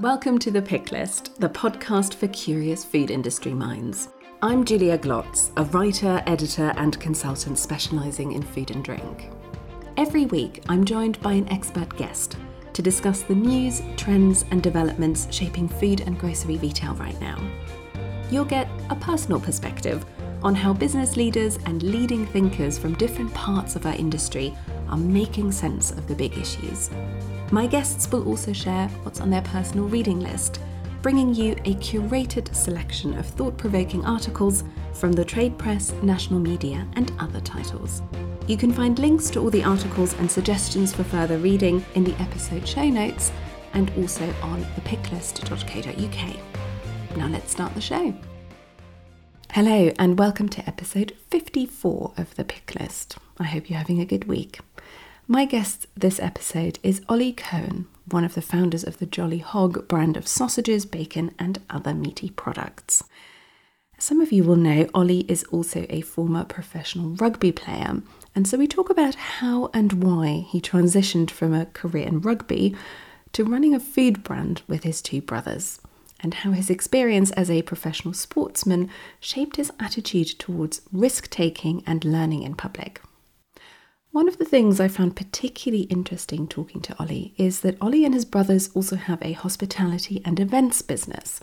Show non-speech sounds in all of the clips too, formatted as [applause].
Welcome to The Pick List, the podcast for curious food industry minds. I'm Julia Glotz, a writer, editor, and consultant specialising in food and drink. Every week, I'm joined by an expert guest to discuss the news, trends, and developments shaping food and grocery retail right now. You'll get a personal perspective on how business leaders and leading thinkers from different parts of our industry are making sense of the big issues. My guests will also share what's on their personal reading list, bringing you a curated selection of thought provoking articles from the trade press, national media, and other titles. You can find links to all the articles and suggestions for further reading in the episode show notes and also on thepicklist.co.uk. Now let's start the show. Hello, and welcome to episode 54 of The Pick List. I hope you're having a good week. My guest this episode is Olly Kohn, one of the founders of the Jolly Hog brand of sausages, bacon, and other meaty products. Some of you will know Olly is also a former professional rugby player, and so we talk about how and why he transitioned from a career in rugby to running a food brand with his two brothers, and how his experience as a professional sportsman shaped his attitude towards risk taking and learning in public. One of the things I found particularly interesting talking to Olly is that Olly and his brothers also have a hospitality and events business.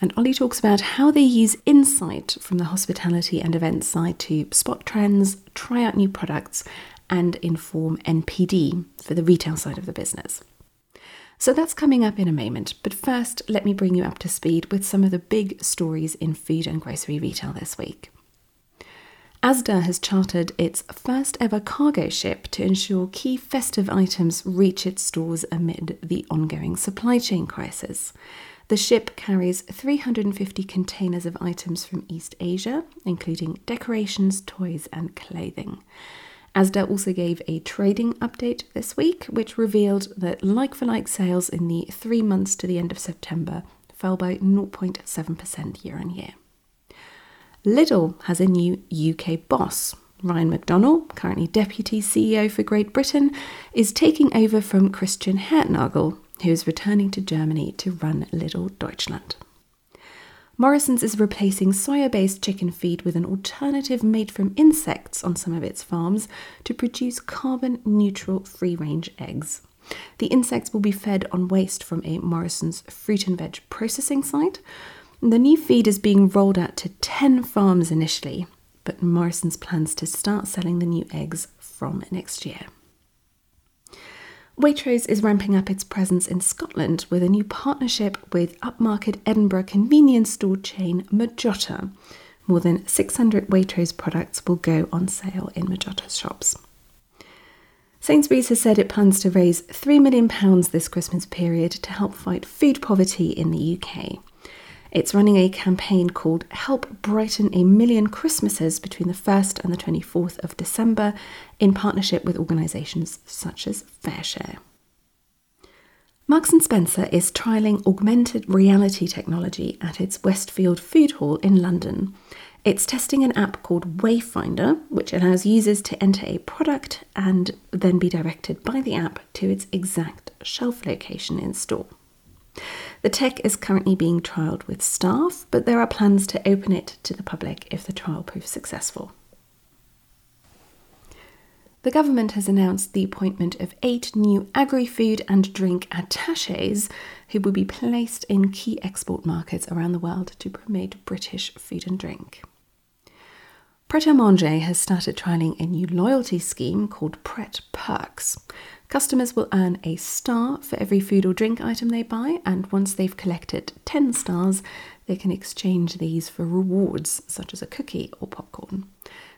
And Olly talks about how they use insight from the hospitality and events side to spot trends, try out new products, and inform NPD for the retail side of the business. So that's coming up in a moment, but first, let me bring you up to speed with some of the big stories in food and grocery retail this week. Asda has chartered its first ever cargo ship to ensure key festive items reach its stores amid the ongoing supply chain crisis. The ship carries 350 containers of items from East Asia, including decorations, toys, and clothing. Asda also gave a trading update this week, which revealed that like for like sales in the three months to the end of September fell by 0.7% year on year. Lidl has a new UK boss. Ryan McDonnell, currently Deputy CEO for Great Britain, is taking over from Christian Härtnagel, who is returning to Germany to run Lidl Deutschland. Morrisons is replacing soya based chicken feed with an alternative made from insects on some of its farms to produce carbon neutral free range eggs. The insects will be fed on waste from a Morrisons fruit and veg processing site, the new feed is being rolled out to 10 farms initially, but Morrisons plans to start selling the new eggs from next year. Waitrose is ramping up its presence in Scotland with a new partnership with upmarket Edinburgh convenience store chain Margiotta. More than 600 Waitrose products will go on sale in Margiotta's shops. Sainsbury's has said it plans to raise £3 million this Christmas period to help fight food poverty in the UK. It's running a campaign called Help Brighten a Million Christmases between the 1st and the 24th of December in partnership with organisations such as FareShare. Marks & Spencer is trialling augmented reality technology at its Westfield Food Hall in London. It's testing an app called Wayfinder, which allows users to enter a product and then be directed by the app to its exact shelf location in store. The tech is currently being trialled with staff, but there are plans to open it to the public if the trial proves successful. The government has announced the appointment of eight new agri food and drink attaches who will be placed in key export markets around the world to promote British food and drink. Pret a Manger has started trialling a new loyalty scheme called Pret Perks, Customers will earn a star for every food or drink item they buy, and once they've collected 10 stars, they can exchange these for rewards such as a cookie or popcorn.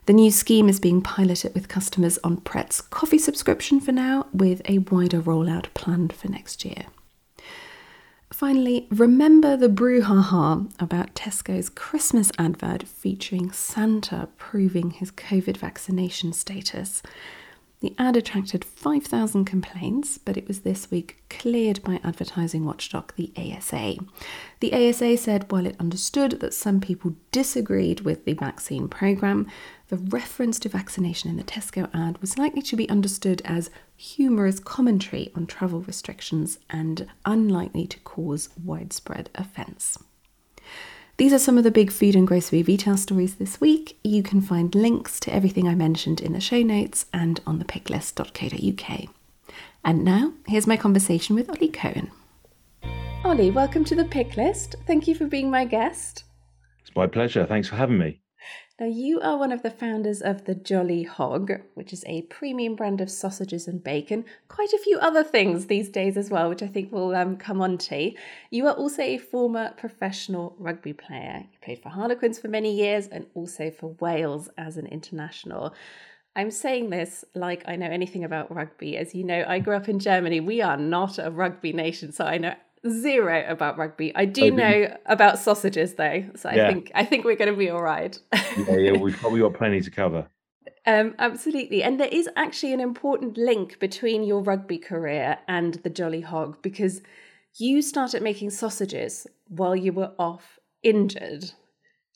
The new scheme is being piloted with customers on Pret's coffee subscription for now, with a wider rollout planned for next year. Finally, remember the brouhaha about Tesco's Christmas advert featuring Santa proving his COVID vaccination status. The ad attracted 5,000 complaints, but it was this week cleared by advertising watchdog the ASA. The ASA said while it understood that some people disagreed with the vaccine programme, the reference to vaccination in the Tesco ad was likely to be understood as humorous commentary on travel restrictions and unlikely to cause widespread offence. These are some of the big food and grocery retail stories this week. You can find links to everything I mentioned in the show notes and on the thepicklist.co.uk. And now, here's my conversation with Olly Kohn. Olly, welcome to the Pick List. Thank you for being my guest. It's my pleasure. Thanks for having me. Now, you are one of the founders of the Jolly Hog, which is a premium brand of sausages and bacon. Quite a few other things these days as well, which I think we'll um, come on to. You are also a former professional rugby player. You played for Harlequins for many years and also for Wales as an international. I'm saying this like I know anything about rugby. As you know, I grew up in Germany. We are not a rugby nation, so I know zero about rugby. I do know about sausages though, so I yeah. think I think we're going to be all right. yeah, yeah, we've [laughs] probably got plenty to cover. Um, absolutely, and there is actually an important link between your rugby career and the Jolly Hog because you started making sausages while you were off injured.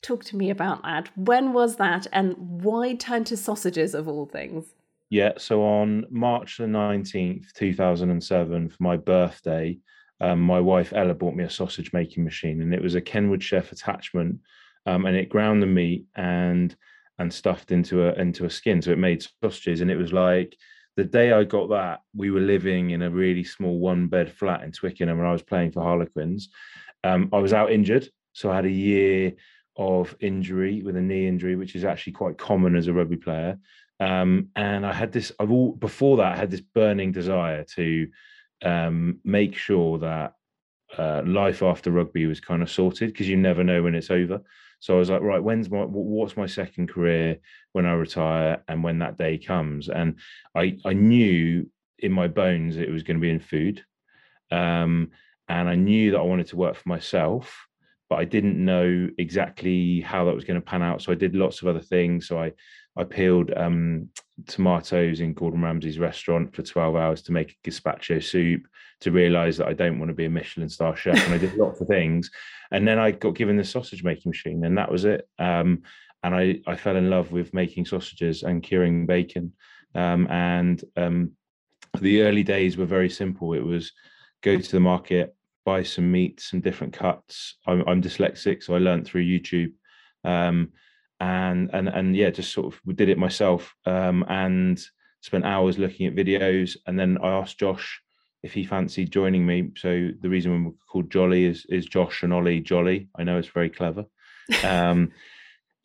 Talk to me about that. When was that, and why turn to sausages of all things? Yeah, so on March the nineteenth, two thousand and seven, for my birthday, um, my wife Ella bought me a sausage making machine, and it was a Kenwood Chef attachment, um, and it ground the meat and and stuffed into a into a skin, so it made sausages. And it was like the day I got that, we were living in a really small one bed flat in Twickenham, and I was playing for Harlequins. Um, I was out injured, so I had a year of injury with a knee injury, which is actually quite common as a rugby player. Um, and I had this. I've all before that I had this burning desire to um, make sure that uh, life after rugby was kind of sorted because you never know when it's over. So I was like, right, when's my what's my second career when I retire and when that day comes? And I I knew in my bones it was going to be in food, um, and I knew that I wanted to work for myself, but I didn't know exactly how that was going to pan out. So I did lots of other things. So I I peeled um, tomatoes in Gordon Ramsay's restaurant for 12 hours to make a gazpacho soup to realize that I don't want to be a Michelin star chef. And I did [laughs] lots of things. And then I got given the sausage making machine, and that was it. Um, and I, I fell in love with making sausages and curing bacon. Um, and um, the early days were very simple. It was go to the market, buy some meat, some different cuts. I'm, I'm dyslexic, so I learned through YouTube. Um, and and and yeah, just sort of did it myself um, and spent hours looking at videos. And then I asked Josh if he fancied joining me. So the reason we're called Jolly is is Josh and Olly Jolly. I know it's very clever. Um, [laughs]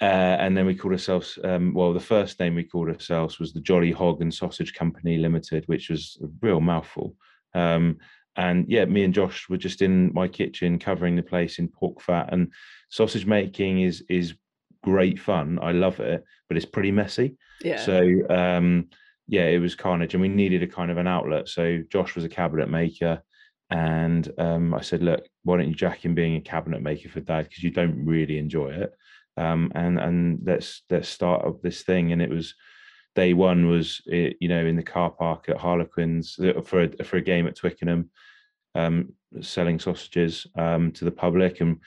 uh, and then we called ourselves um, well the first name we called ourselves was the jolly hog and sausage company limited which was a real mouthful um, and yeah me and josh were just in my kitchen covering the place in pork fat and sausage making is is great fun. I love it, but it's pretty messy. Yeah. So um, yeah, it was carnage, and we needed a kind of an outlet. So Josh was a cabinet maker, and um, I said, look, why don't you jack in being a cabinet maker for Dad because you don't really enjoy it, um, and and let's let's start up this thing. And it was day one was you know in the car park at Harlequins uh, for a, for a game at Twickenham, um, selling sausages um, to the public and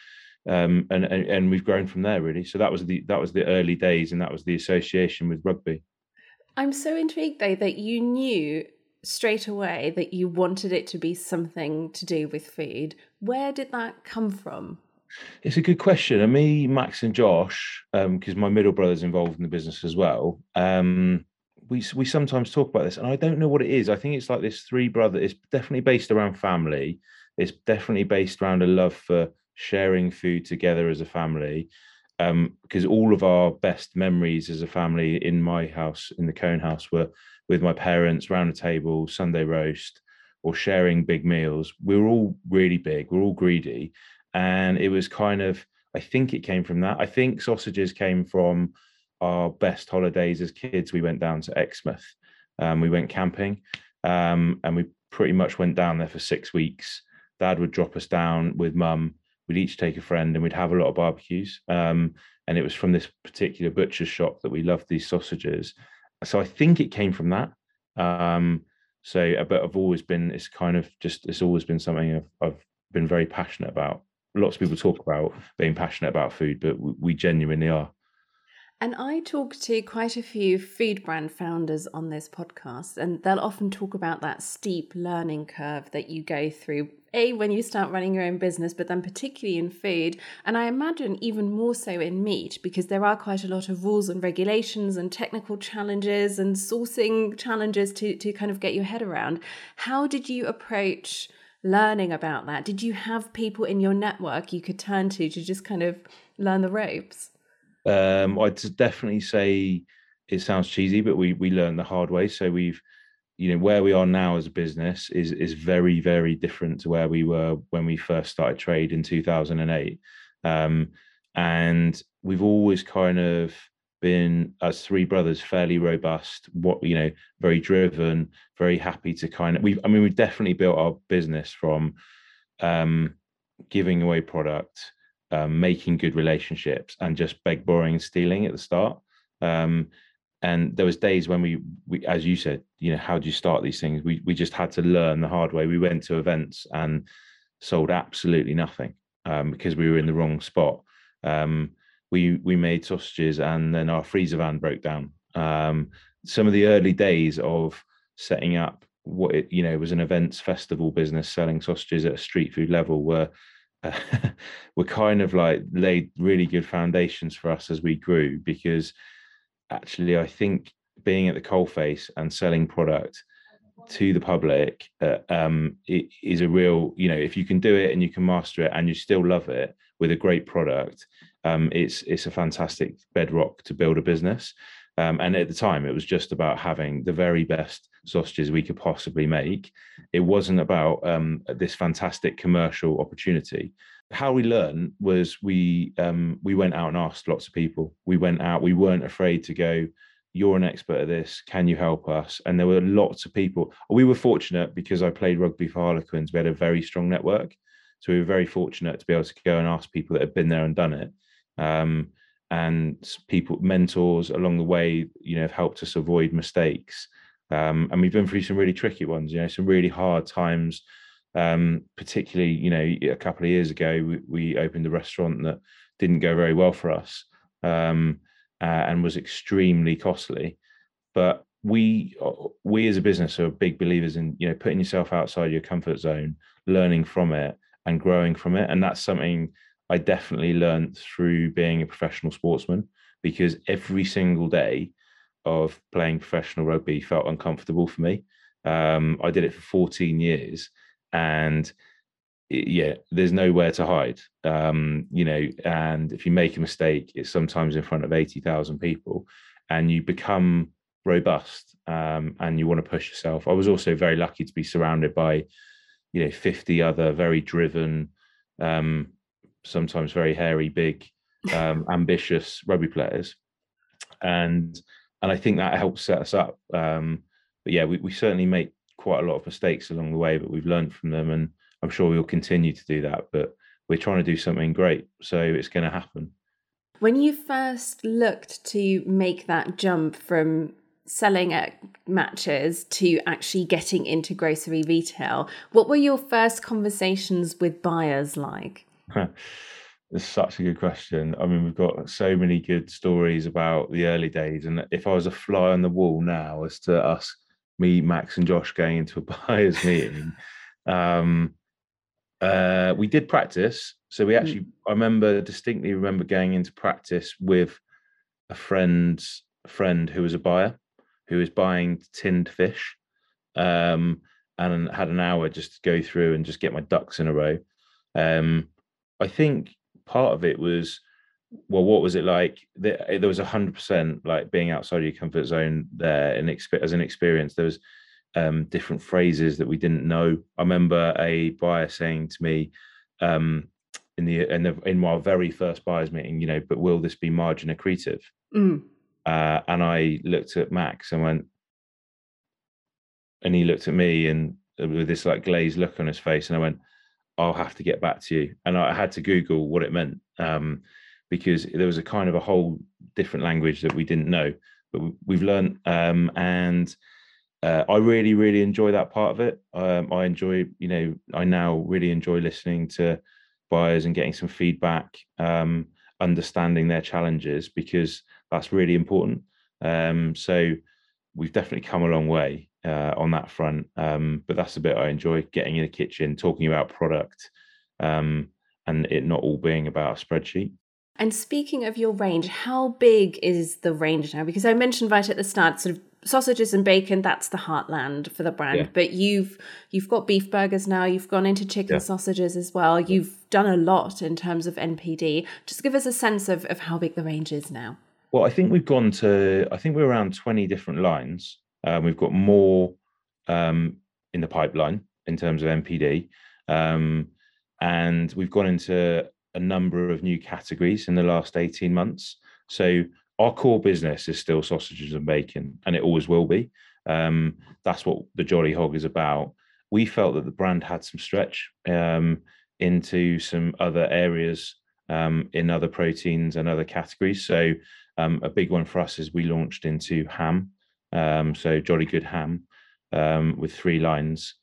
um, and, and and we've grown from there really. So that was the that was the early days, and that was the association with rugby. I'm so intrigued though that you knew straight away that you wanted it to be something to do with food. Where did that come from? It's a good question. And me, Max, and Josh, because um, my middle brother's involved in the business as well. Um, we we sometimes talk about this, and I don't know what it is. I think it's like this three brother. It's definitely based around family. It's definitely based around a love for sharing food together as a family um, because all of our best memories as a family in my house in the Kohn house were with my parents round a table sunday roast or sharing big meals we were all really big we we're all greedy and it was kind of i think it came from that i think sausages came from our best holidays as kids we went down to exmouth um, we went camping um, and we pretty much went down there for six weeks dad would drop us down with mum we'd each take a friend and we'd have a lot of barbecues. Um, and it was from this particular butcher's shop that we loved these sausages. So I think it came from that. Um, so, uh, but I've always been, it's kind of just, it's always been something I've, I've been very passionate about. Lots of people talk about being passionate about food, but we genuinely are. And I talk to quite a few food brand founders on this podcast, and they'll often talk about that steep learning curve that you go through. A, when you start running your own business, but then particularly in food. And I imagine even more so in meat, because there are quite a lot of rules and regulations and technical challenges and sourcing challenges to, to kind of get your head around. How did you approach learning about that? Did you have people in your network you could turn to to just kind of learn the ropes? Um, I'd definitely say it sounds cheesy, but we we learned the hard way. So we've, you know, where we are now as a business is is very very different to where we were when we first started trade in 2008, um, and we've always kind of been as three brothers fairly robust what you know very driven very happy to kind of we i mean we've definitely built our business from um giving away product um, making good relationships and just beg, borrowing, and stealing at the start. Um, and there was days when we, we, as you said, you know, how do you start these things? We we just had to learn the hard way. We went to events and sold absolutely nothing um, because we were in the wrong spot. Um, we we made sausages and then our freezer van broke down. Um, some of the early days of setting up what it, you know was an events festival business selling sausages at a street food level were [laughs] were kind of like laid really good foundations for us as we grew because actually I think being at the coalface and selling product to the public uh, um, it is a real you know if you can do it and you can master it and you still love it with a great product um, it's it's a fantastic bedrock to build a business um, and at the time, it was just about having the very best sausages we could possibly make. It wasn't about um, this fantastic commercial opportunity. How we learned was we um, we went out and asked lots of people. We went out. We weren't afraid to go. You're an expert at this. Can you help us? And there were lots of people. We were fortunate because I played rugby for Harlequins. We had a very strong network, so we were very fortunate to be able to go and ask people that had been there and done it. Um, and people mentors along the way you know have helped us avoid mistakes. Um, and we've been through some really tricky ones you know some really hard times. Um, particularly you know a couple of years ago we, we, opened a restaurant that didn't go very well for us um, uh, and was extremely costly. But we we as a business are big believers in you know putting yourself outside your comfort zone learning from it and growing from it. And that's something I definitely learned through being a professional sportsman because every single day of playing professional rugby felt uncomfortable for me. Um, I did it for 14 years and it, yeah, there's nowhere to hide. Um, you know, and if you make a mistake, it's sometimes in front of 80,000 people and you become robust um, and you want to push yourself. I was also very lucky to be surrounded by, you know, 50 other very driven, um, sometimes very hairy, big, um, [laughs] ambitious rugby players, and and I think that helps set us up. Um, but yeah, we, we certainly make quite a lot of mistakes along the way, but we've learned from them, and I'm sure we'll continue to do that. But we're trying to do something great, so it's going to happen. When you first looked to make that jump from selling at matches to actually getting into grocery retail, what were your first conversations with buyers like? It's such a good question. I mean, we've got so many good stories about the early days. And if I was a fly on the wall now as to us, me, Max, and Josh going into a [laughs] buyer's meeting, um, uh, we did practice. So we actually, mm. I remember distinctly remember going into practice with a friend's friend who was a buyer who was buying tinned fish um, and had an hour just to go through and just get my ducks in a row. Um, I think part of it was, well, what was it like? There, there was a hundred percent like being outside of your comfort zone there, and as an experience, there was um, different phrases that we didn't know. I remember a buyer saying to me um, in the in the in my very first buyers meeting, you know, but will this be margin accretive? Mm. Uh, and I looked at Max and went, and he looked at me and uh, with this like glazed look on his face, and I went, I'll have to get back to you. And I had to Google what it meant um, because there was a kind of a whole different language that we didn't know, but we've learned. Um, and uh, I really, really enjoy that part of it. Um, I enjoy, you know, I now really enjoy listening to buyers and getting some feedback, um, understanding their challenges because that's really important. Um, so we've definitely come a long way uh, on that front. Um, but that's the bit I enjoy getting in the kitchen, talking about product, um, and it not all being about a spreadsheet. And speaking of your range, how big is the range now? Because I mentioned right at the start, sort of sausages and bacon that's the heartland for the brand yeah. but you've you've got beef burgers now you've gone into chicken yeah. sausages as well you've done a lot in terms of npd just give us a sense of, of how big the range is now well i think we've gone to i think we're around 20 different lines um, we've got more um, in the pipeline in terms of NPD, um, and we've gone into a number of new categories in the last 18 months so our core business is still sausages and bacon, and it always will be. Um, that's what the Jolly Hog is about. We felt that the brand had some stretch um, into some other areas um, in other proteins and other categories. So um, a big one for us is we launched into ham, um, so Jolly Good Ham um, with three lines,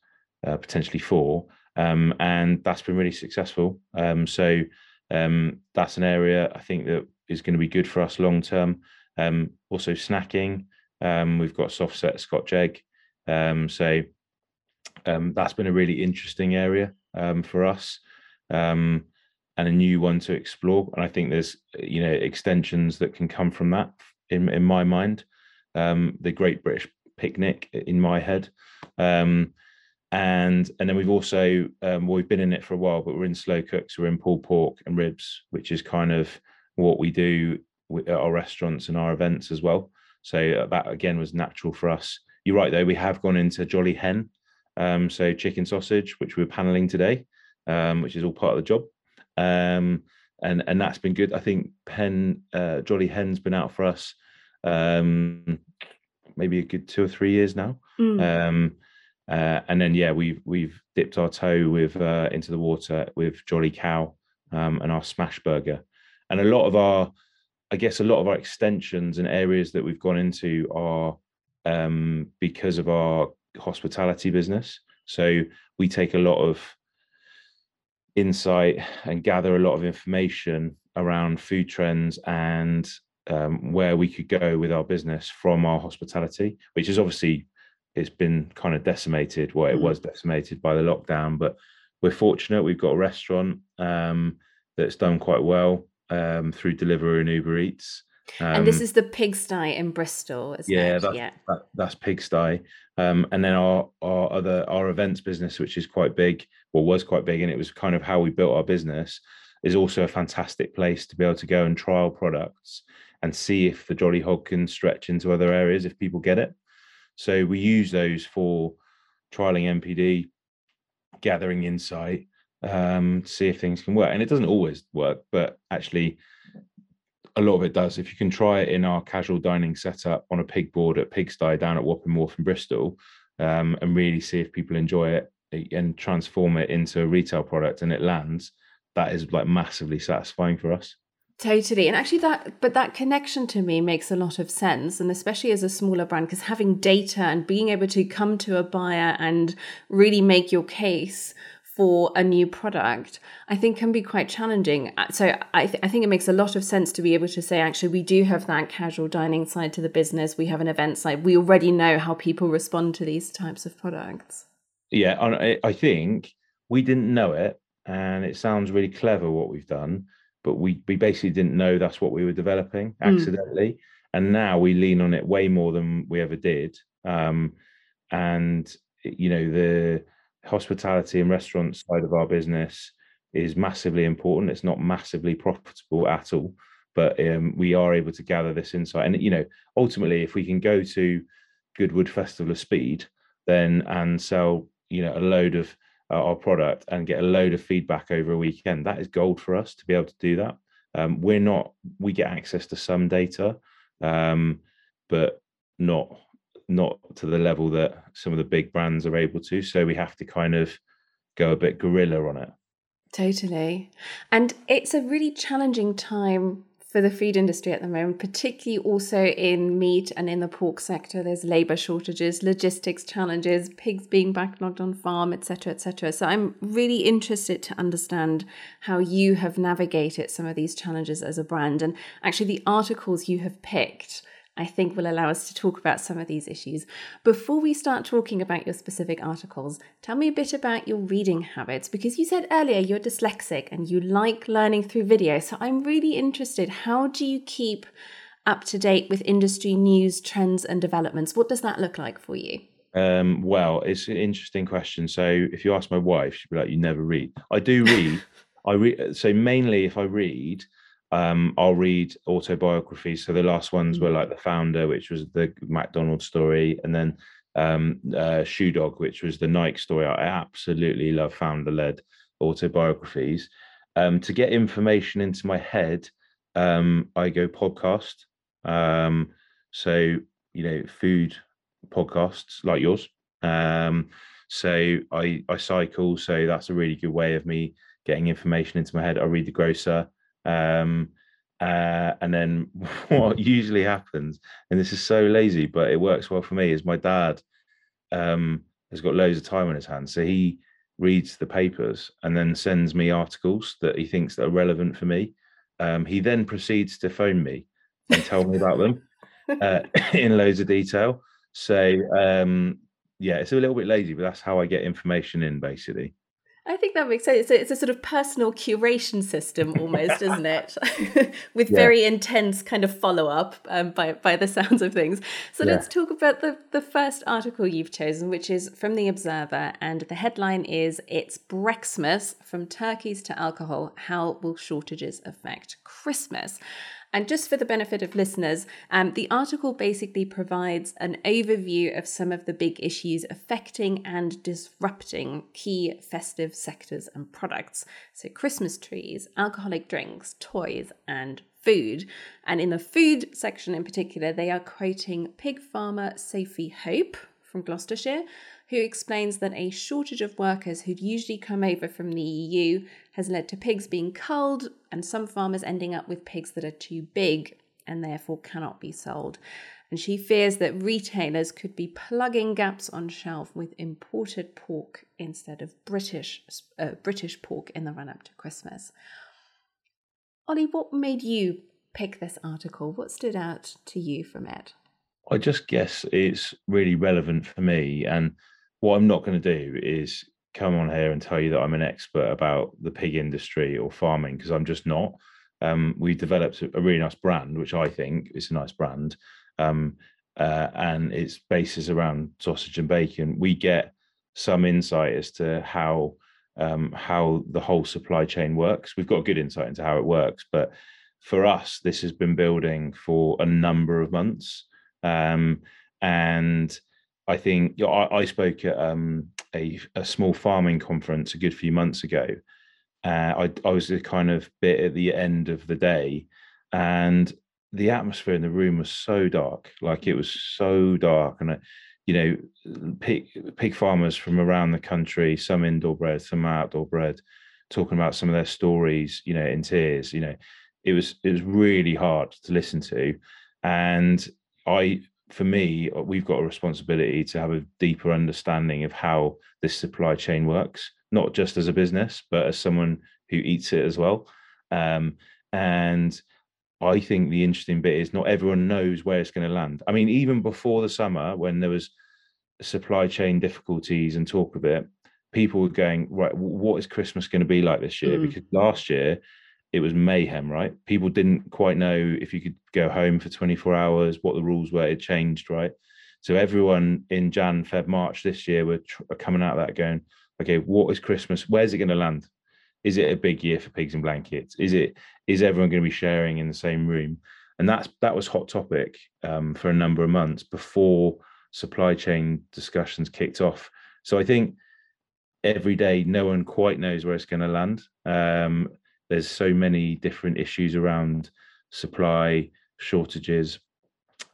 uh, potentially four, and that's been really successful. so that's an area I think that is going to be good for us long term. Um, also snacking, um, we've got soft set Scotch egg, um, so um, that's been a really interesting area um, for us, um, and a new one to explore. And I think there's you know extensions that can come from that in in my mind. The Great British Picnic in my head. and and then we've also um, well, we've been in it for a while, but we're in slow cooks. We're in pulled pork and ribs, which is kind of what we do at our restaurants and our events as well. So uh, that again was natural for us. You're right though, we have gone into Jolly Hen, um, so chicken sausage, which we're paneling today, um, which is all part of the job. Um, and and that's been good. I think Hen uh, Jolly Hen's been out for us um, maybe a good two or three years now. Mm. Uh, and then yeah, we've we've dipped our toe with uh, into the water with Jolly Cow um, and our smash burger, and a lot of our i guess a lot of our extensions and areas that we've gone into are um, because of our hospitality business so we take a lot of insight and gather a lot of information around food trends and um, where we could go with our business from our hospitality which is obviously it's been kind of decimated well it mm. was decimated by the lockdown but we're fortunate we've got a restaurant um, that's done quite well um, through Deliveroo and Uber Eats. And this um, is the pigsty in Bristol, yeah, that's, yeah, that, that's pigsty. Um, and then our our other our events business, which is quite big, or was quite big, and it was kind of how we built our business, is also a fantastic place to be able to go and trial products and see if the Jolly Hog can stretch into other areas if people get it. So we use those for trialing NPD, gathering insight, um, see if things can work. And it doesn't always work, but actually, a lot of it does. If you can try it in our casual dining setup on a pig board at Pigsty down at Wapping Wharf in Bristol, um, and really see if people enjoy it eh, and transform it into a retail product and it lands, that is like massively satisfying for us. Totally. And actually that but that connection to me makes a lot of sense and especially as a smaller brand because having data and being able to come to a buyer and really make your case for a new product, I think can be quite challenging. Uh, so I, th- I think it makes a lot of sense to be able to say, actually, we do have that casual dining side to the business. We have an event side. We already know how people respond to these types of products. Yeah, I think we didn't know it, and it sounds really clever what we've done, but we we basically didn't know that's what we were developing hmm. accidentally, mm. and now we lean on it way more than we ever did. Um, and you know the hospitality and restaurant side of our business is massively important. It's not massively profitable at all, but um, we are able to gather this insight. And you know, ultimately, if we can go to Goodwood Festival of Speed, then and sell you know a load of uh, our product and get a load of feedback over a weekend, that is gold for us to be able to do that. Um, we're not we get access to some data, um, but not not to the level that some of the big brands are able to. So we have to kind of go a bit guerrilla on it. Totally. And it's a really challenging time for the food industry at the moment, particularly also in meat and in the pork sector. There's labour shortages, logistics challenges, pigs being backlogged on farm, etc., etc. So I'm really interested to understand how you have navigated some of these challenges as a brand, and actually the articles you have picked I think will allow us to talk about some of these issues. Before we start talking about your specific articles, tell me a bit about your reading habits because you said earlier you're dyslexic and you like learning through video. So I'm really interested. How do you keep up to date with industry news, trends, and developments? What does that look like for you? Um, well, it's an interesting question. So if you ask my wife, she'd be like, "You never read." I do read. [laughs] I read. So mainly, if I read, um, I'll read autobiographies. So the last ones were mm. like the founder, which was the McDonald's story, and then um, uh, Shoe Dog, which was the Nike story. I absolutely love founder-led autobiographies. Um, to get information into my head, um, I go podcast. Um, so you know, food podcasts like yours. Um, so I I cycle, so that's a really good way of me getting information into my head. I read the Grocer. Um, uh, and then [laughs] what usually happens, and this is so lazy, but it works well for me, is my dad um, has got loads of time on his hands. So he reads the papers and then sends me articles that he thinks that are relevant for me. Um, he then proceeds to phone me and tell me about them [laughs] uh, [laughs] in loads of detail. So um, yeah, it's a little bit lazy, but that's how I get information in basically. I think that makes sense. It's a sort of personal curation system, almost, [laughs] isn't it? [laughs] With yeah. very intense kind of follow up um, by by the [laughs] sounds of things. So yeah. let's talk about the the first article you've chosen, which is from the Observer, and the headline is "It's Brexmas: From Turkeys to Alcohol. How will shortages affect Christmas?" And just for the benefit of listeners, um, the article basically provides an overview of some of the big issues affecting and disrupting key festive sectors and products. So, Christmas trees, alcoholic drinks, toys, and food. And in the food section in particular, they are quoting pig farmer Sophie Hope from Gloucestershire, who explains that a shortage of workers who'd usually come over from the EU has led to pigs being culled and some farmers ending up with pigs that are too big and therefore cannot be sold. And she fears that retailers could be plugging gaps on shelf with imported pork instead of British uh, British pork in the run up to Christmas. Olly, what made you pick this article? What stood out to you from it? I just guess it's really relevant for me. And what I'm not going to do is come on here and tell you that I'm an expert about the pig industry or farming because I'm just not. Um, we developed a really nice brand, which I think is a nice brand, um, uh, and its basis around sausage and bacon. We get some insight as to how um, how the whole supply chain works. We've got good insight into how it works, but for us, this has been building for a number of months, um, and I think you know, I, I, spoke at um, a, a, small farming conference a good few months ago. Uh, I, I was a kind of bit at the end of the day, and the atmosphere in the room was so dark. Like it was so dark, and you know, pig pig farmers from around the country, some indoor bred, some outdoor bred, talking about some of their stories. You know, in tears. You know, it was it was really hard to listen to, and I for me, uh, we've got a responsibility to have a deeper understanding of how this supply chain works, not just as a business, but as someone who eats it as well. Um, and I think the interesting bit is not everyone knows where it's going to land. I mean, even before the summer, when there was supply chain difficulties and talk of it, people were going, right, what is Christmas going to be like this year? Mm. Because last year it was mayhem, right? People didn't quite know if you could go home for 24 hours, what the rules were. It changed, right? So everyone in Jan, Feb, March this year were, tr- coming out of that going, okay, what is Christmas? Where's it going to land? Is it a big year for pigs and blankets? Is it? Is everyone going to be sharing in the same room? And that's that was hot topic um, for a number of months before supply chain discussions kicked off. So I think every day no one quite knows where it's going to land. Um, there's so many different issues around supply shortages,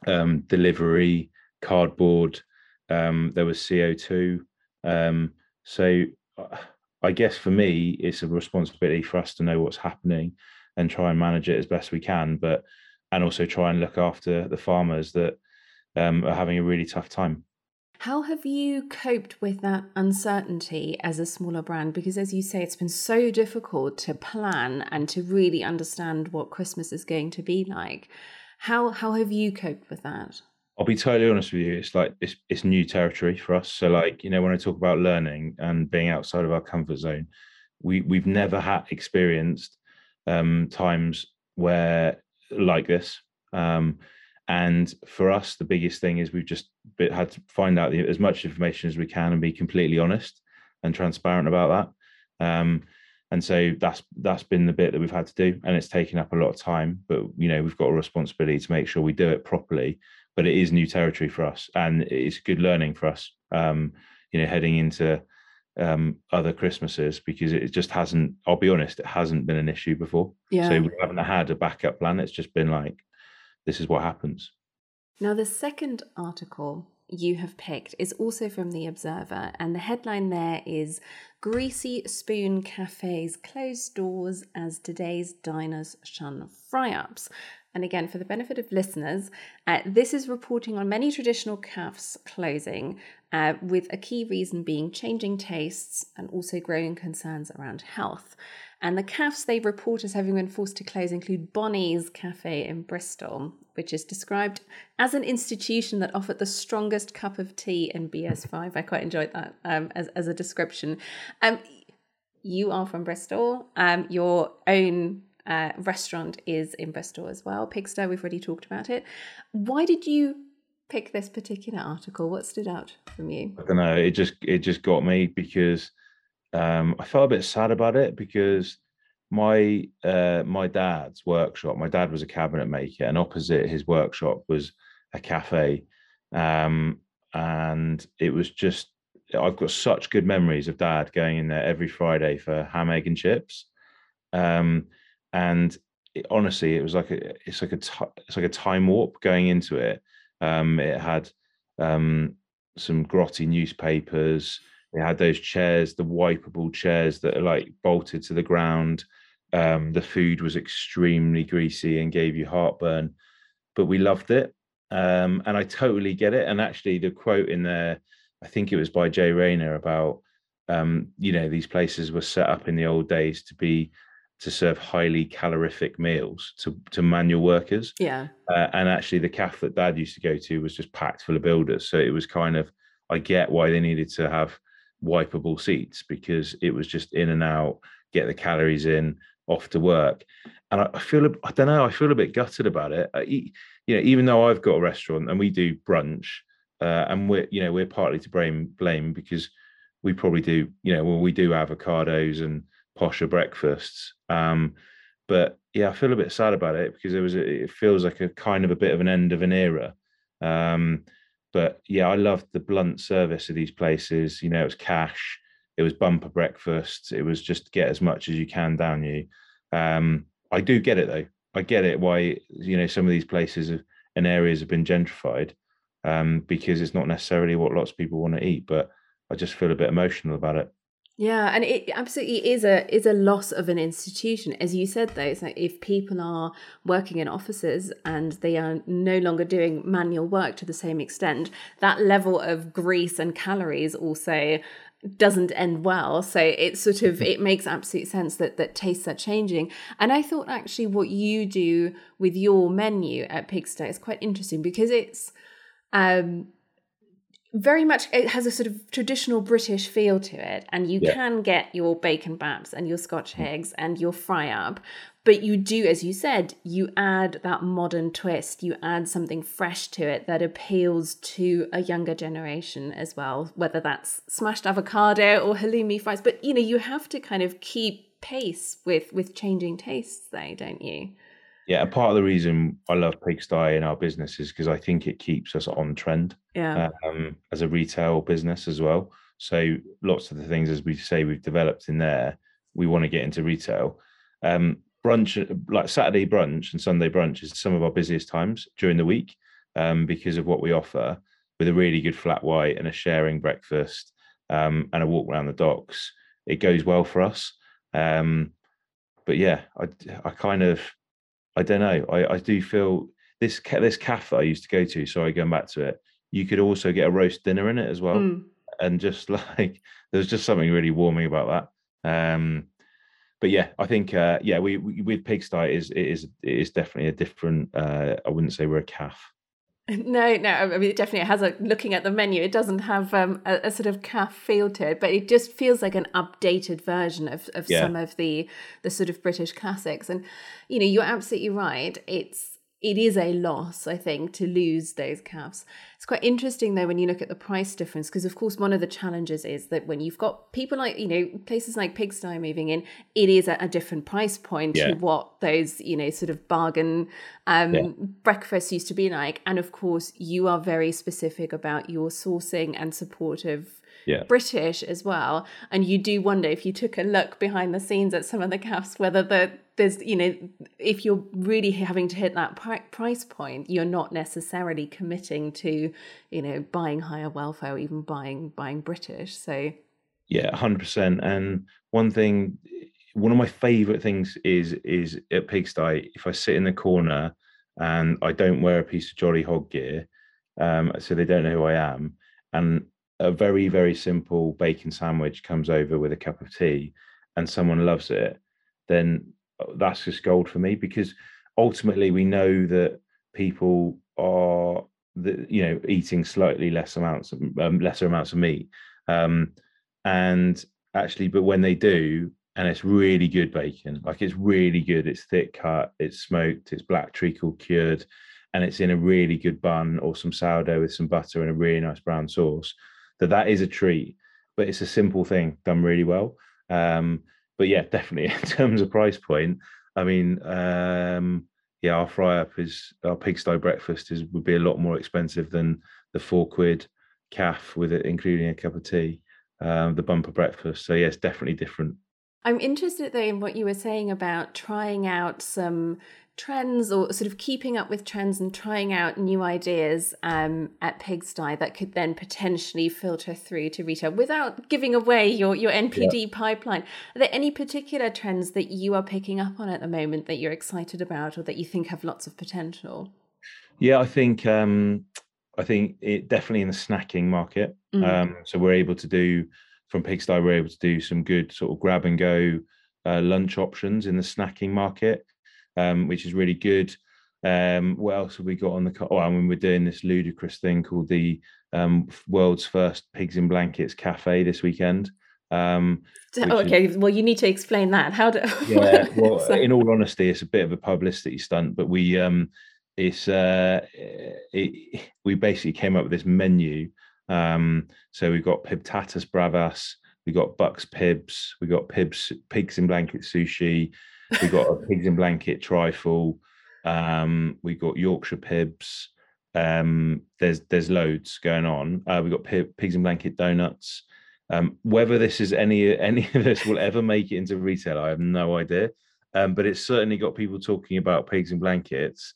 um, delivery, cardboard. Um, there was CO2. Um, so uh, I guess for me, it's a responsibility for us to know what's happening and try and manage it as best we can. But and also try and look after the farmers that um, are having a really tough time. How have you coped with that uncertainty as a smaller brand? Because, as you say, it's been so difficult to plan and to really understand what Christmas is going to be like. How how have you coped with that? I'll be totally honest with you. It's like it's it's new territory for us. So, like you know, when I talk about learning and being outside of our comfort zone, we we've never had experienced um, times where like this. Um, and for us, the biggest thing is we've just had to find out as much information as we can and be completely honest and transparent about that. Um, and so that's that's been the bit that we've had to do, and it's taken up a lot of time. But you know, we've got a responsibility to make sure we do it properly. But it is new territory for us, and it's good learning for us. Um, you know, heading into um, other Christmases because it just hasn't. I'll be honest, it hasn't been an issue before. Yeah. So we haven't had a backup plan. It's just been like this is what happens. Now, the second article you have picked is also from The Observer, and the headline there is Greasy Spoon Cafes Close Doors as Today's Diners Shun Fry Ups. And again, for the benefit of listeners, uh, this is reporting on many traditional cafes closing, uh, with a key reason being changing tastes and also growing concerns around health. And the cafes they report as having been forced to close include Bonnie's Cafe in Bristol, which is described as an institution that offered the strongest cup of tea in BS5. I quite enjoyed that um, as, as a description. Um, you are from Bristol. Um, your own uh, restaurant is in Bristol as well. Pigsty, we've already talked about it. Why did you pick this particular article? What stood out from you? I don't know. It just it just got me because um, I felt a bit sad about it because my uh, my dad's workshop. My dad was a cabinet maker, and opposite his workshop was a cafe, um, and it was just. I've got such good memories of dad going in there every Friday for ham, egg, and chips, um, and it, honestly, it was like a it's like a it's like a time warp going into it. Um, it had um, some grotty newspapers. They had those chairs, the wipeable chairs that are like bolted to the ground. Um, the food was extremely greasy and gave you heartburn, but we loved it. Um, and I totally get it. And actually, the quote in there, I think it was by Jay Rayner about, um, you know, these places were set up in the old days to be to serve highly calorific meals to to manual workers. Yeah. Uh, and actually, the cafe that Dad used to go to was just packed full of builders. So it was kind of, I get why they needed to have wipeable seats because it was just in and out, get the calories in, off to work. And I, feel, I don't know, I feel a bit gutted about it. I, you know, even though I've got a restaurant and we do brunch, uh, and we're, you know, we're partly to blame, blame because we probably do, you know, well, we do avocados and posher breakfasts. Um, but yeah, I feel a bit sad about it because it was, it feels like a kind of a bit of an end of an era. Um, but yeah, I loved the blunt service of these places. You know, it was cash, it was bumper breakfast, it was just get as much as you can down you. Um, I do get it though. I get it why you know some of these places and areas have been gentrified um, because it's not necessarily what lots of people want to eat. But I just feel a bit emotional about it. Yeah, and it absolutely is a is a loss of an institution. As you said, though, it's like if people are working in offices and they are no longer doing manual work to the same extent, that level of grease and calories also doesn't end well. So it sort of it makes absolute sense that that tastes are changing. And I thought actually what you do with your menu at Pigsty is quite interesting because it's um very much it has a sort of traditional british feel to it and you yeah. can get your bacon baps and your scotch mm. eggs and your fry up but you do as you said you add that modern twist you add something fresh to it that appeals to a younger generation as well whether that's smashed avocado or halloumi fries but you know you have to kind of keep pace with with changing tastes though don't you yeah, part of the reason I love Pigsty in our business is because I think it keeps us on trend. Yeah. Um, as a retail business as well. So lots of the things, as we say, we've developed in there, we want to get into retail. Um, brunch, like Saturday brunch and Sunday brunch, is some of our busiest times during the week um, because of what we offer with a really good flat white and a sharing breakfast um, and a walk around the docks. It goes well for us. Um, but yeah, I I kind of I don't know. I I do feel this this cafe that I used to go to. Sorry, going back to it, you could also get a roast dinner in it as well, mm. and just [laughs] like there's just something really warming about that. Um, but yeah, I think uh, yeah, we, we with Pigsty is it is it is definitely a different. Uh, I wouldn't say we're a caff. [laughs] No, no. I mean, it definitely has a. Looking at the menu, it doesn't have um, a, a, sort of caff feel to it, but it just feels like an updated version of, of yeah. some of the the sort of British classics. And you know, you're absolutely right. It's it is a loss, I think, to lose those caffs. It's quite interesting though when you look at the price difference, because of course one of the challenges is that when you've got people like you know places like Pigsty moving in, it is at a different price point yeah. to what those you know sort of bargain um, yeah. breakfasts used to be like, and of course you are very specific about your sourcing and support of yeah. British as well. And you do wonder if you took a look behind the scenes at some of the caffs, whether the there's you know if you're really having to hit that price point you're not necessarily committing to you know buying higher welfare or even buying buying british so yeah 100% and one thing one of my favorite things is is at pigsty if i sit in the corner and i don't wear a piece of jolly hog gear um, so they don't know who i am and a very very simple bacon sandwich comes over with a cup of tea and someone loves it then that's just gold for me because ultimately we know that people are the, you know eating slightly less amounts of um, lesser amounts of meat um, and actually but when they do and it's really good bacon like it's really good it's thick cut it's smoked it's black treacle cured and it's in a really good bun or some sourdough with some butter and a really nice brown sauce that that is a treat but it's a simple thing done really well um, but yeah, definitely [laughs] in terms of price point, I mean, um, yeah, our fry up is our pigsty breakfast is would be a lot more expensive than the four quid caff with it, including a cup of tea, um, the bumper breakfast. So yeah, it's definitely different. I'm interested though in what you were saying about trying out some trends or sort of keeping up with trends and trying out new ideas um, at Pigsty that could then potentially filter through to retail without giving away your, your NPD yeah. pipeline. Are there any particular trends that you are picking up on at the moment that you're excited about or that you think have lots of potential? Yeah, I think um, I think it definitely in the snacking market. Mm. Um, so we're able to do from Pigsty, we're able to do some good sort of grab and go uh, lunch options in the snacking market um, which is really good. Um, what else have we got on the? Oh, I mean, we're doing this ludicrous thing called the um, world's first pigs in blankets cafe this weekend. Um, oh, okay. Is, well, you need to explain that. How do? [laughs] yeah. Well, so... in all honesty, it's a bit of a publicity stunt, but we um, it's uh, it, we basically came up with this menu. Um, so we've got pibtatus bravas, we got bucks pibs, we got pibs pigs in blanket sushi, we got a pigs in blanket trifle. Um, we got Yorkshire pibs. Um, there's there's loads going on. Uh, we got pigs in blanket donuts. Um, whether this is any any of this will ever make it into retail, I have no idea. Um, but it's certainly got people talking about pigs in blankets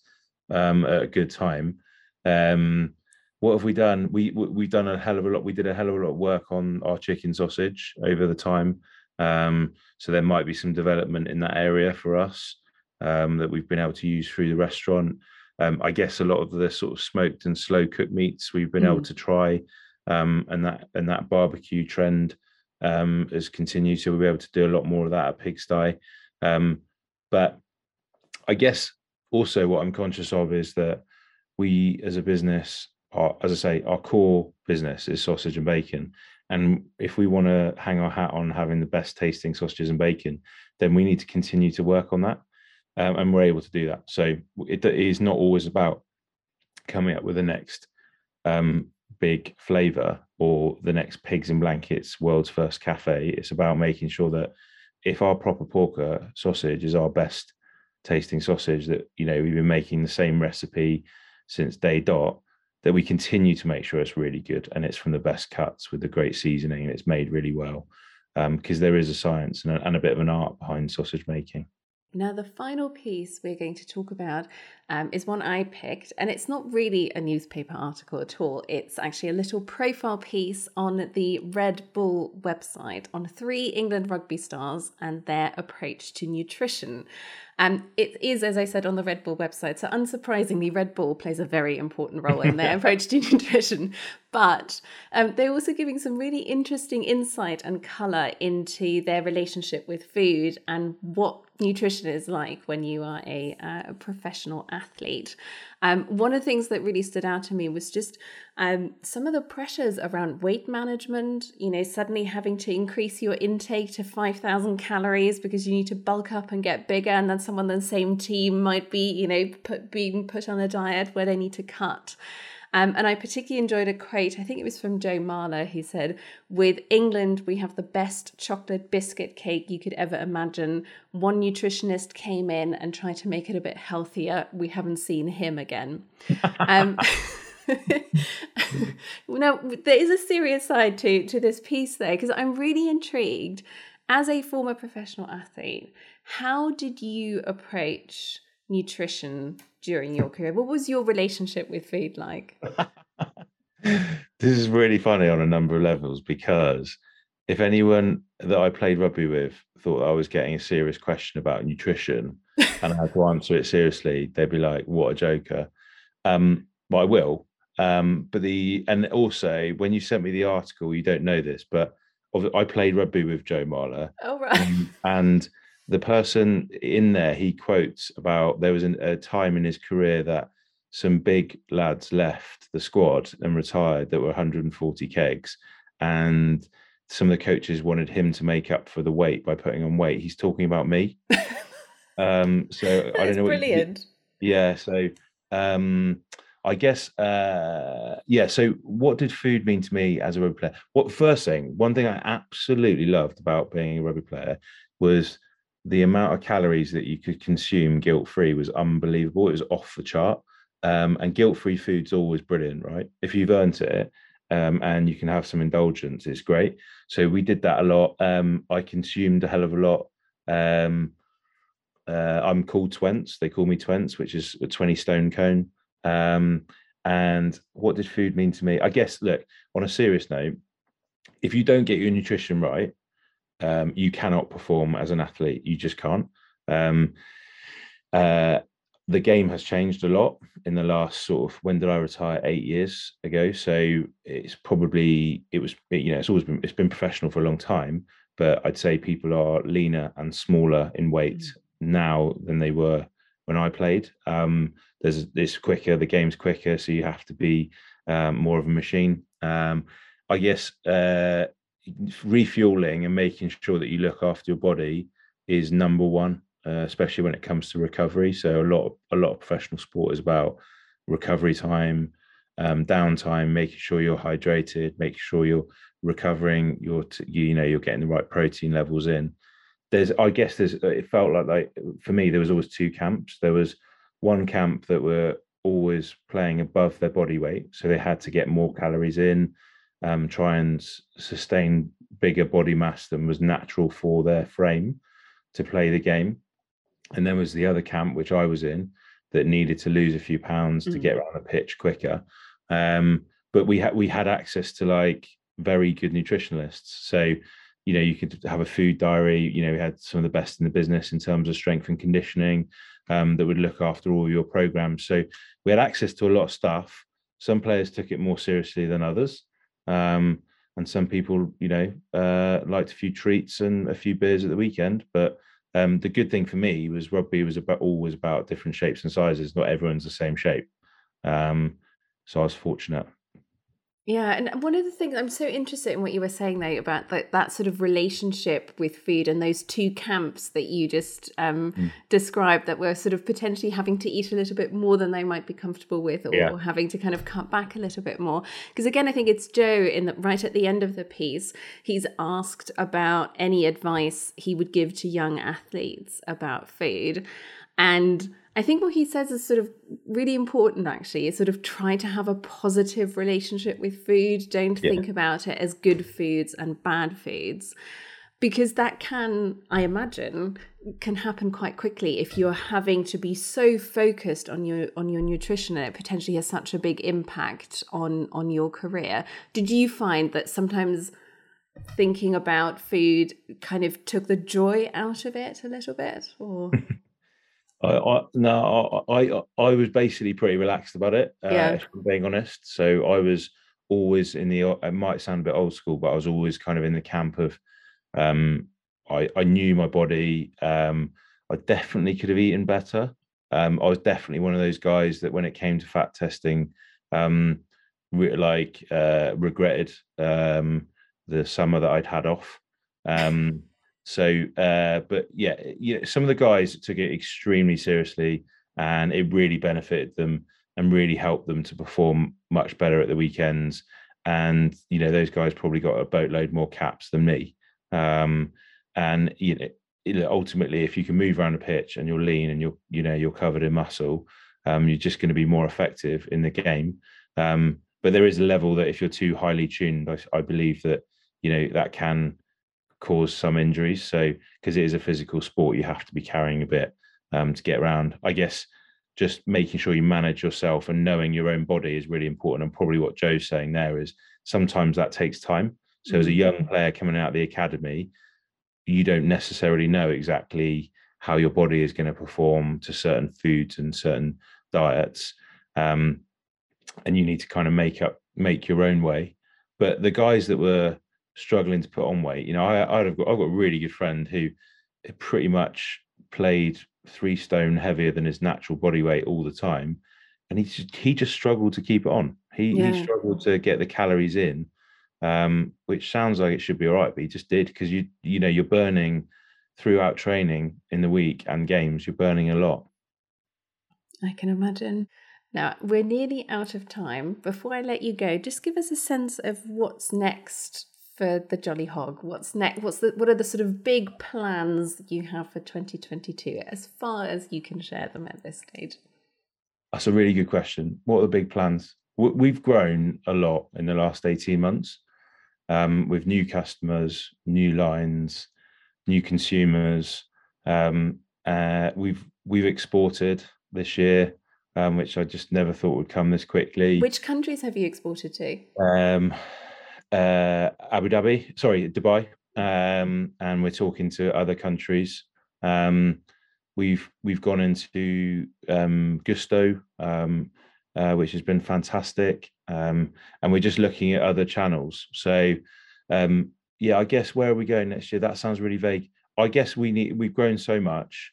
um, at a good time. Um, what have we done? We we've done a hell of a lot. We did a hell of a lot of work on our chicken sausage over the time. Um, so there might be some development in that area for us um, that we've been able to use through the restaurant. Um, I guess a lot of the sort of smoked and slow cooked meats we've been mm. able to try, um, and that and that barbecue trend um, has continued. So we'll be able to do a lot more of that at Pigsty. Um, but I guess also what I'm conscious of is that we as a business, are, as I say, our core business is sausage and bacon. And if we want to hang our hat on having the best tasting sausages and bacon, then we need to continue to work on that. Um, and we're able to do that. So it, it is not always about coming up with the next um, big flavor or the next pigs in blankets world's first cafe. It's about making sure that if our proper porker sausage is our best tasting sausage, that you know we've been making the same recipe since day dot that we continue to make sure it's really good and it's from the best cuts with the great seasoning and it's made really well because um, there is a science and a, and a, bit of an art behind sausage making. Now, the final piece we're going to talk about um, is one I picked, and it's not really a newspaper article at all. It's actually a little profile piece on the Red Bull website on three England rugby stars and their approach to nutrition. Um, it is, as I said, on the Red Bull website. So, unsurprisingly, Red Bull plays a very important role in their [laughs] approach to nutrition. But um, they're also giving some really interesting insight and colour into their relationship with food and what nutrition is like when you are a, uh, a professional athlete. Um, one of the things that really stood out to me was just um, some of the pressures around weight management, you know, suddenly having to increase your intake to 5,000 calories because you need to bulk up and get bigger. And then someone on the same team might be, you know, put, being put on a diet where they need to cut. Um, and I particularly enjoyed a quote, I think it was from Joe Marler, who said, With England, we have the best chocolate biscuit cake you could ever imagine. One nutritionist came in and tried to make it a bit healthier. We haven't seen him again. um, [laughs] [laughs] now, there is a serious side to, to this piece, though, because I'm really intrigued. As a former professional athlete, how did you approach nutrition during your career? What was your relationship with food like? [laughs] this is really funny on a number of levels because if anyone that I played rugby with thought I was getting a serious question about nutrition and I had to answer it seriously, they'd be like, "What a joker!" Um, I will. Um, but the and also when you sent me the article, you don't know this, but I played rugby with Joe Marler. Oh right. Um, and the person in there he quotes about there was an, a time in his career that some big lads left the squad and retired that were 140 kegs and some of the coaches wanted him to make up for the weight by putting on weight. He's talking about me. [laughs] Um so i don't know brilliant you, yeah so um i guess uh yeah so what did food mean to me as a rugby player? What first thing one thing i absolutely loved about being a rugby player was the amount of calories that you could consume guilt free was unbelievable. It was off the chart. Um, and guilt free food's always brilliant, right? If you've earned it um, and you can have some indulgence, it's great. So we did that a lot. Um, I consumed a hell of a lot. Um, uh, I'm called Twents. They call me Twents, which is a 20 stone Kohn. Um, and what did food mean to me? I guess, look, on a serious note, if you don't get your nutrition right, um, you cannot perform as an athlete. You just can't. Um, uh, the game has changed a lot in the last sort of when did I retire? Eight years ago. So it's probably it was you know it's always been it's been professional for a long time, but I'd say people are leaner and smaller in weight mm. now than they were when I played. Um, there's it's quicker, the game's quicker, so you have to be um, more of a machine. Um, I guess uh, refueling and making sure that you look after your body is number one, uh, especially when it comes to recovery. So a lot, of, a lot of professional sport is about recovery time, um, downtime, making sure you're hydrated, making sure you're recovering, you're you know you're getting the right protein levels in. There's, I guess, there's. It felt like like for me there was always two camps. There was one camp that were always playing above their body weight, so they had to get more calories in um, try and sustain bigger body mass than was natural for their frame to play the game. And then was the other camp, which I was in, that needed to lose a few pounds mm. to get around the pitch quicker. Um, but we had we had access to like very good nutritionalists. So, you know, you could have a food diary. You know, we had some of the best in the business in terms of strength and conditioning um, that would look after all your programs. So we had access to a lot of stuff. Some players took it more seriously than others. Um, and some people, you know, uh, liked a few treats and a few beers at the weekend. But um, the good thing for me was rugby was about always about different shapes and sizes. Not everyone's the same shape. Um, so I was fortunate. Yeah, and one of the things I'm so interested in what you were saying though about that that sort of relationship with food and those two camps that you just um, mm. described that were sort of potentially having to eat a little bit more than they might be comfortable with, or, yeah. having to kind of cut back a little bit more. Because again, I think it's Joe in the right at the end of the piece. He's asked about any advice he would give to young athletes about food, and I think what he says is sort of really important actually, is sort of try to have a positive relationship with food. Don't yeah. think about it as good foods and bad foods. because that can i imagine can happen quite quickly if you're having to be so focused on your on your nutrition and it potentially has such a big impact on on your career did you find that sometimes thinking about food kind of took the joy out of it a little bit or [laughs] I, I no I, I I was basically pretty relaxed about it uh, Yeah. if I'm being honest. So I was always in the it might sound a bit old school but I was always kind of in the camp of um I I knew my body um I definitely could have eaten better. Um I was definitely one of those guys that when it came to fat testing um re- like uh regretted um the summer that I'd had off. Um so uh but yeah you know some of the guys took it extremely seriously and it really benefited them and really helped them to perform much better at the weekends. And you know those guys probably got a boatload more caps than me. Um and you know ultimately if you can move around the pitch and you're lean and you're you know you're covered in muscle um you're just going to be more effective in the game. Um but there is a level that if you're too highly tuned I, I believe that you know that can cause some injuries. So because it is a physical sport you have to be carrying a bit um to get around. I guess just making sure you manage yourself and knowing your own body is really important and probably what joe's saying there is sometimes that takes time. So as a Mhm. young player coming out of the academy you don't necessarily know exactly how your body is going to perform to certain foods and certain diets um, and you need to kind of make up make your own way. But the guys that were struggling to put on weight you know i i've got, I've got a really good friend who pretty much played three stone heavier than his natural body weight all the time and he just, he just struggled to keep it on he, Yeah. he struggled to get the calories in um, which sounds like it should be all right, but he just did because you you know you're burning throughout training in the week and games. You're burning a lot. I can imagine. Now, we're nearly out of time. Before I let you go, just give us a sense of what's next for the Jolly Hog. What's next? What's the what are the sort of big plans you have for 2022 as far as you can share them at this stage? That's a really good question. What are the big plans? We- We've grown a lot in the last 18 months um, with new customers, new lines, new consumers. Um, uh, we've we've exported this year, um, which I just never thought would come this quickly. Which countries have you exported to? um, uh, Abu Dhabi, sorry, Dubai, um, and we're talking to other countries. Um, we've we've gone into um, Gousto, um, uh, which has been fantastic, um, and we're just looking at other channels. So, um, yeah, I guess where are we going next year? That sounds really vague. I guess we need we've grown so much.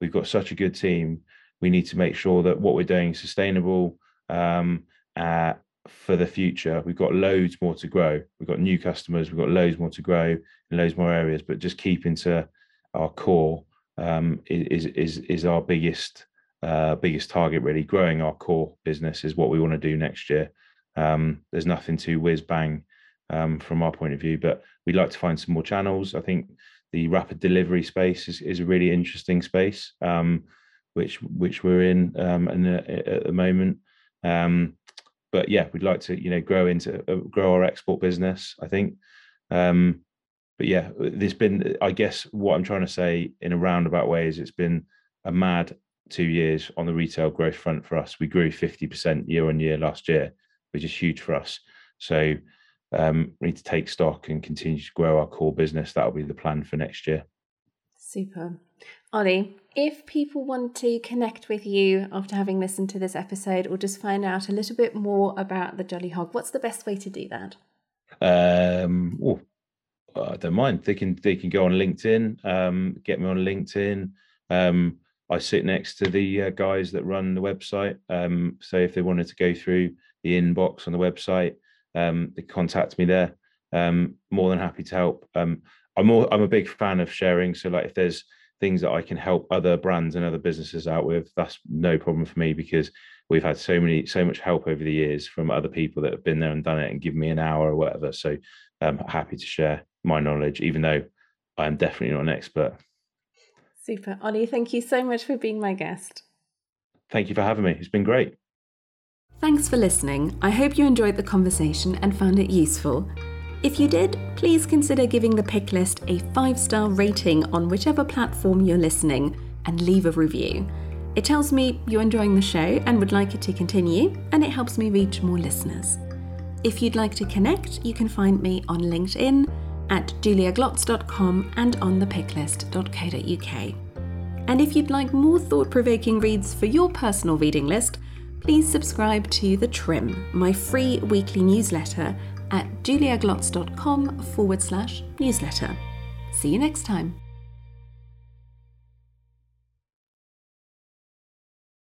We've got such a good team. We need to make sure that what we're doing is sustainable. Uh, for the future. We've got loads more to grow. We've got new customers. We've got loads more to grow in loads more areas. But just keeping to our core um, is is is our biggest uh, biggest target. Really, growing our core business is what we want to do next year. Um, there's nothing too whiz bang um, from our point of view, but we'd like to find some more channels. I think the rapid delivery space is, is a really interesting space, um, which which we're in um, and uh, at the moment. Um, but yeah, we'd like to you know grow into uh, grow our export business. I think, um, but yeah, there's been I guess what I'm trying to say in a roundabout way is it's been a mad two years on the retail growth front for us. We grew 50% year on year last year, which is huge for us. So um, we need to take stock and continue to grow our core business. That'll be the plan for next year. Super. Olly, if people want to connect with you after having listened to this episode or just find out a little bit more about the Jolly Hog, what's the best way to do that? Um, oh, I don't mind. They can they can go on LinkedIn. Um, get me on LinkedIn. Um, I sit next to the uh, guys that run the website. Um, so if they wanted to go through the inbox on the website, um, they contact me there. Um, more than happy to help. Um, I'm more, I'm a big fan of sharing. So like if there's things that I can help other brands and other businesses out with, that's no problem for me because we've had so many so much help over the years from other people that have been there and done it and given me an hour or whatever. So I'm happy to share my knowledge, even though I am definitely not an expert. Super. Olly, thank you so much for being my guest. Thank you for having me. It's been great. Thanks for listening. I hope you enjoyed the conversation and found it useful. If you did, please consider giving the pick list a five star rating on whichever platform you're listening and leave a review. It tells me you're enjoying the show and would like it to continue, and it helps me reach more listeners. If you'd like to connect, you can find me on LinkedIn at juliaglotz.com and on thepicklist.co.uk. And if you'd like more thought provoking reads for your personal reading list, please subscribe to The Trim, my free weekly newsletter at juliaglotz.com forward slash newsletter. See you next time.